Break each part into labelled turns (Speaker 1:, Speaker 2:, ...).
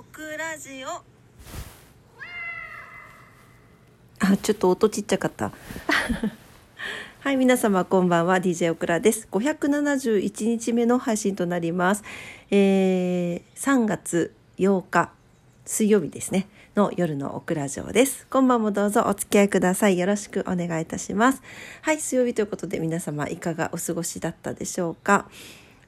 Speaker 1: オクラジオ。
Speaker 2: あちょっと音ちっちゃかった。はい皆様こんばんは。DJ オクラです。571日目の配信となります、えー、3月8日水曜日ですね。の夜のオクラ城です。今晩もどうぞ。お付き合いください。よろしくお願いいたします。はい水曜日ということで皆様いかがお過ごしだったでしょうか？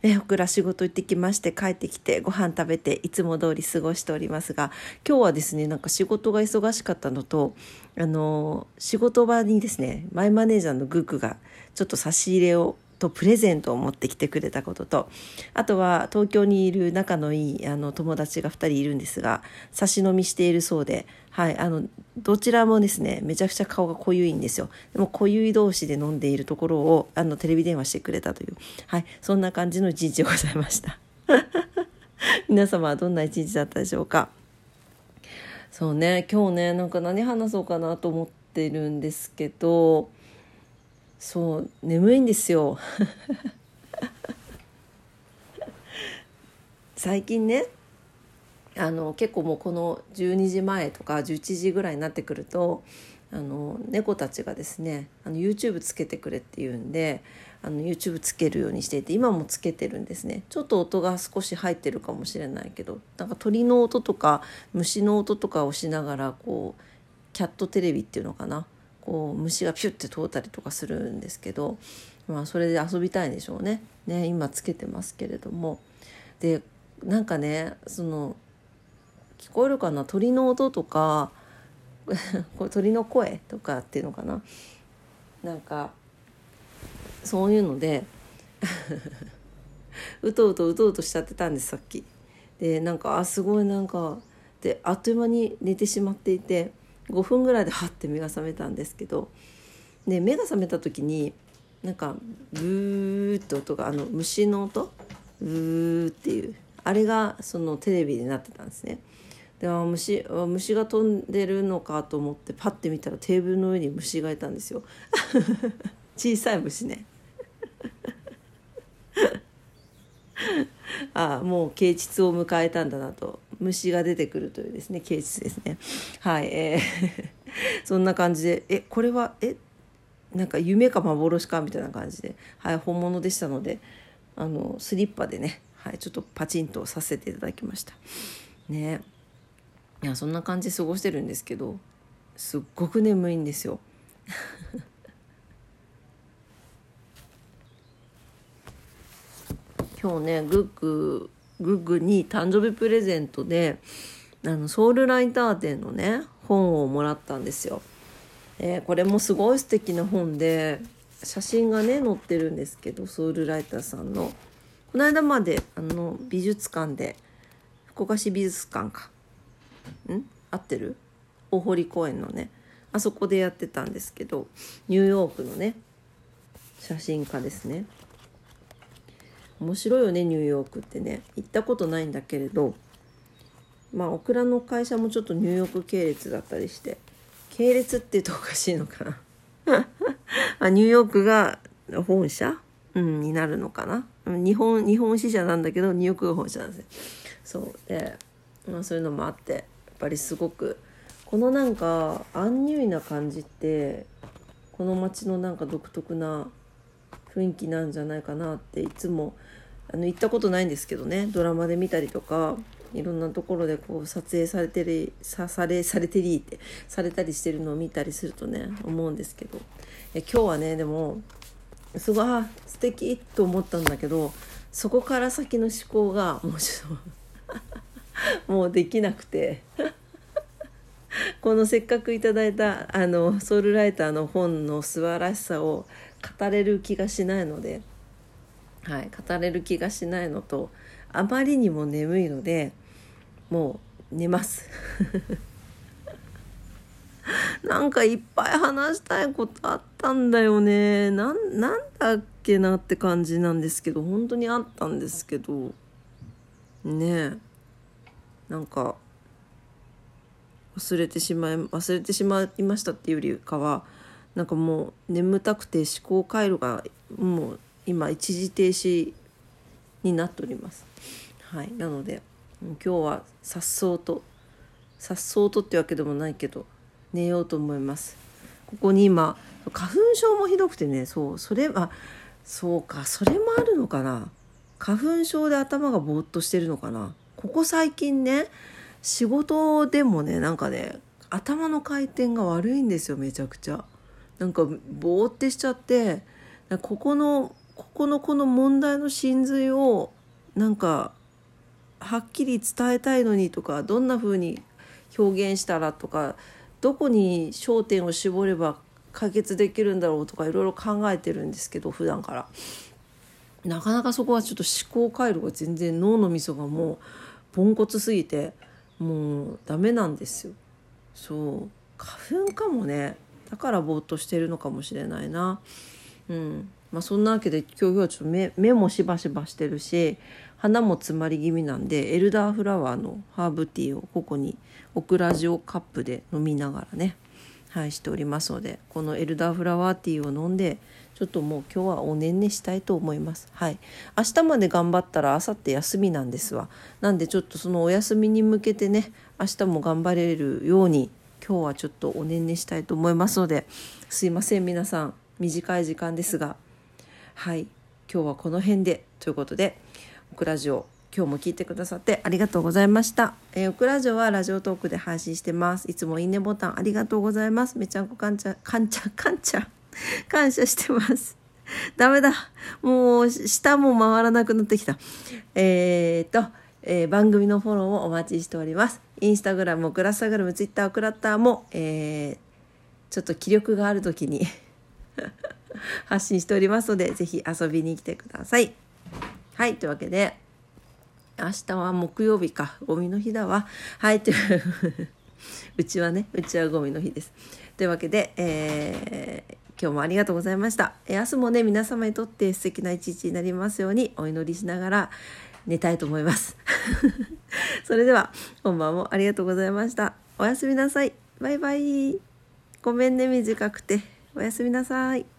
Speaker 2: えオクラ仕事行ってきまして帰ってきてご飯食べていつも通り過ごしておりますが今日はですねなんか仕事が忙しかったのとあの仕事場にですねマイマネージャーのグークがちょっと差し入れをとプレゼントを持ってきてくれたこととあとは東京にいる仲のいいあの友達が2人いるんですが差し飲みしているそうで、はい、あのどちらもですねめちゃくちゃ顔が濃ゆいんですよ。でも濃ゆい同士で飲んでいるところをあのテレビ電話してくれたという、はい、そんな感じの一日でございました。皆様はどんな一日だったでしょうか？そうね今日ねなんか何話そうかなと思ってるんですけどそう眠いんですよ。最近ねあの結構もうこの12時前とか11時ぐらいになってくるとあの猫たちがですねあの YouTube つけてくれって言うんであの YouTube つけるようにしていて今もつけてるんですね。ちょっと音が少し入ってるかもしれないけどなんか鳥の音とか虫の音とかをしながらこうキャットテレビっていうのかなこう虫がピュッて通ったりとかするんですけど、まあ、それで遊びたいんでしょうね。ね今つけてますけれども。でなんかねその聞こえるかな？鳥の音とか これ鳥の声とかっていうのかな？なんかそういうので うとうとうとうとしちゃってたんですさっき。でなんかあすごいなんかであっという間に寝てしまっていて5分ぐらいでハッて目が覚めたんですけどで目が覚めた時になんかブーって音があの虫の音？ブーっていうあれがそのテレビでなってたんですね。で虫虫が飛んでるのかと思ってパッて見たらテーブルの上に虫がいたんですよ。小さい虫ね。あもう啓蟄を迎えたんだなと虫が出てくるというですね啓蟄ですね。はいえー そんな感じでえこれはえなんか夢か幻かみたいな感じではい本物でしたのであのスリッパでねはいちょっとパチンとさせていただきました。ね。いやそんな感じで過ごしてるんですけどすっごく眠いんですよ。今日ねグッググッグに誕生日プレゼントであのソウルライター店のね本をもらったんですよ。えー、これもすごい素敵な本で写真がね載ってるんですけどソウルライターさんの。この間まであの美術館で福岡市美術館か。ん？合ってる？大堀公園のねあそこでやってたんですけどニューヨークのね写真家ですね。面白いよねニューヨークってね。行ったことないんだけれどまあオクラの会社もちょっとニューヨーク系列だったりして系列って言うとおかしいのかな。あニューヨークが本社、うん、になるのかな。日本日本支社なんだけどニューヨークが本社なんですよ。そう。で、まあ、そういうのもあってやっぱりすごくこのなんかアンニュイな感じってこの街のなんか独特な雰囲気なんじゃないかなっていつもあの行ったことないんですけどね。ドラマで見たりとかいろんなところでこう撮影されてるさされされてりってされたりしてるのを見たりするとね思うんですけど。今日はねでもすごいあ素敵と思ったんだけどそこから先の思考がもうちょっと もうできなくて。このせっかくいただいたあのソウルライターの本の素晴らしさを語れる気がしないので、はい、語れる気がしないのとあまりにも眠いのでもう寝ます。なんかいっぱい話したいことあったんだよね。ななんだっけなって感じなんですけど本当にあったんですけど。ねえ。なんか忘れてしまい忘れてしまいましたっていうよりかはなんかもう眠たくて思考回路がもう今一時停止になっております。はい、なので今日はさっそうとさっそうとってわけでもないけど寝ようと思います。ここに今花粉症もひどくてねそうそれはそうかそれもあるのかな。花粉症で頭がぼーっとしてるのかな。ここ最近ね仕事でもねなんかね頭の回転が悪いんですよめちゃくちゃ。なんかぼーってしちゃってここのここのこの問題の真髄をなんかはっきり伝えたいのにとかどんな風に表現したらとかどこに焦点を絞れば解決できるんだろうとかいろいろ考えてるんですけど普段から。なかなかそこはちょっと思考回路が全然脳のみそがもうポンコツすぎてもうダメなんですよ。そう。花粉かもね。だからぼーっとしてるのかもしれないな。うん。まあそんなわけで今日はちょっと目目もしばしばしてるし花も詰まり気味なんでエルダーフラワーのハーブティーをここにオクラジオカップで飲みながらねはいしておりますのでこのエルダーフラワーティーを飲んでちょっともう今日はおねんねしたいと思います。はい。明日まで頑張ったら明後日休みなんですわ。なんでちょっとそのお休みに向けてね明日も頑張れるように今日はちょっとおねんねしたいと思いますのですいません皆さん。短い時間ですが。はい。今日はこの辺でということでオクラジオ今日も聞いてくださってありがとうございました。えー、オクラジオはラジオトークで配信してます。いつもいいねボタンありがとうございます。めちゃんこかんちゃ、かんちゃ、かんちゃ、感謝してます。ダメだ。もう下も回らなくなってきた。えー、っと、えー、番組のフォローをお待ちしております。インスタグラム、オクラスタグラム、ツイッター、クラッターも、えー、ちょっと気力がある時に 発信しておりますので、ぜひ遊びに来てください。はい、というわけで、明日は木曜日か、ゴミの日だわ。はい、という うちはね、うちはゴミの日です。というわけで、えー、今日もありがとうございました。え、明日もね、皆様にとって素敵な一日になりますようにお祈りしながら寝たいと思います。それでは、本番もありがとうございました。おやすみなさい。バイバイ。ごめんね、短くて。おやすみなさい。